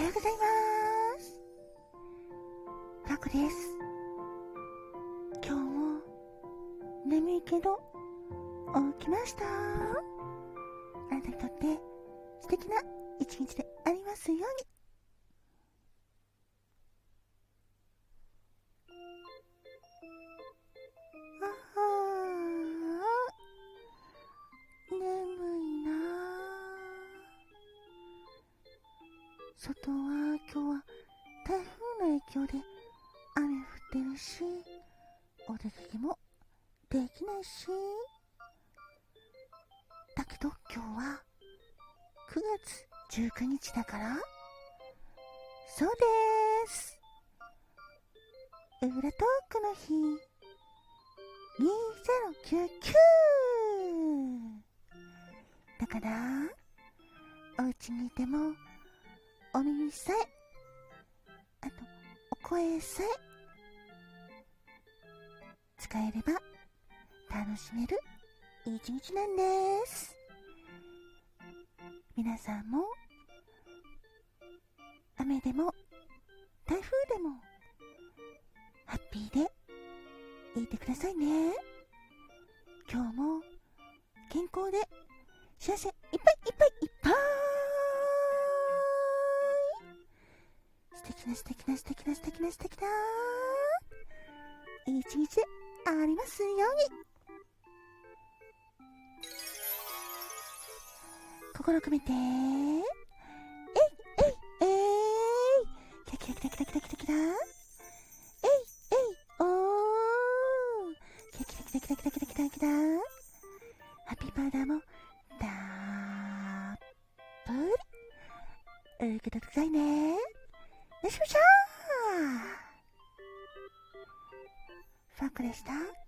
はようございます。タクです。今日も眠いけど起きました。あなたにとって素敵な一日でありますように。外は今日は台風の影響で雨降ってるし、お出かけもできないし。だけど今日は9月19日だから、そうです。裏トークの日2099だから、お家にいてもお耳さえ、あと、お声さえ、使えれば楽しめる一日なんです。皆さんも、雨でも、台風でも、ハッピーでいてくださいね。今日も健康で幸せいっぱいいっぱいいっぱいな素敵な素敵な素敵な素敵な一日ありますように。心込めて。えいえいえい。キラキラキラキラキラキラキラえいえいおー。キラキラキラキラキラキラキラキラハッピーパウダーもたっぷり。受け取ってくださいね。よしよしゃーファックでした。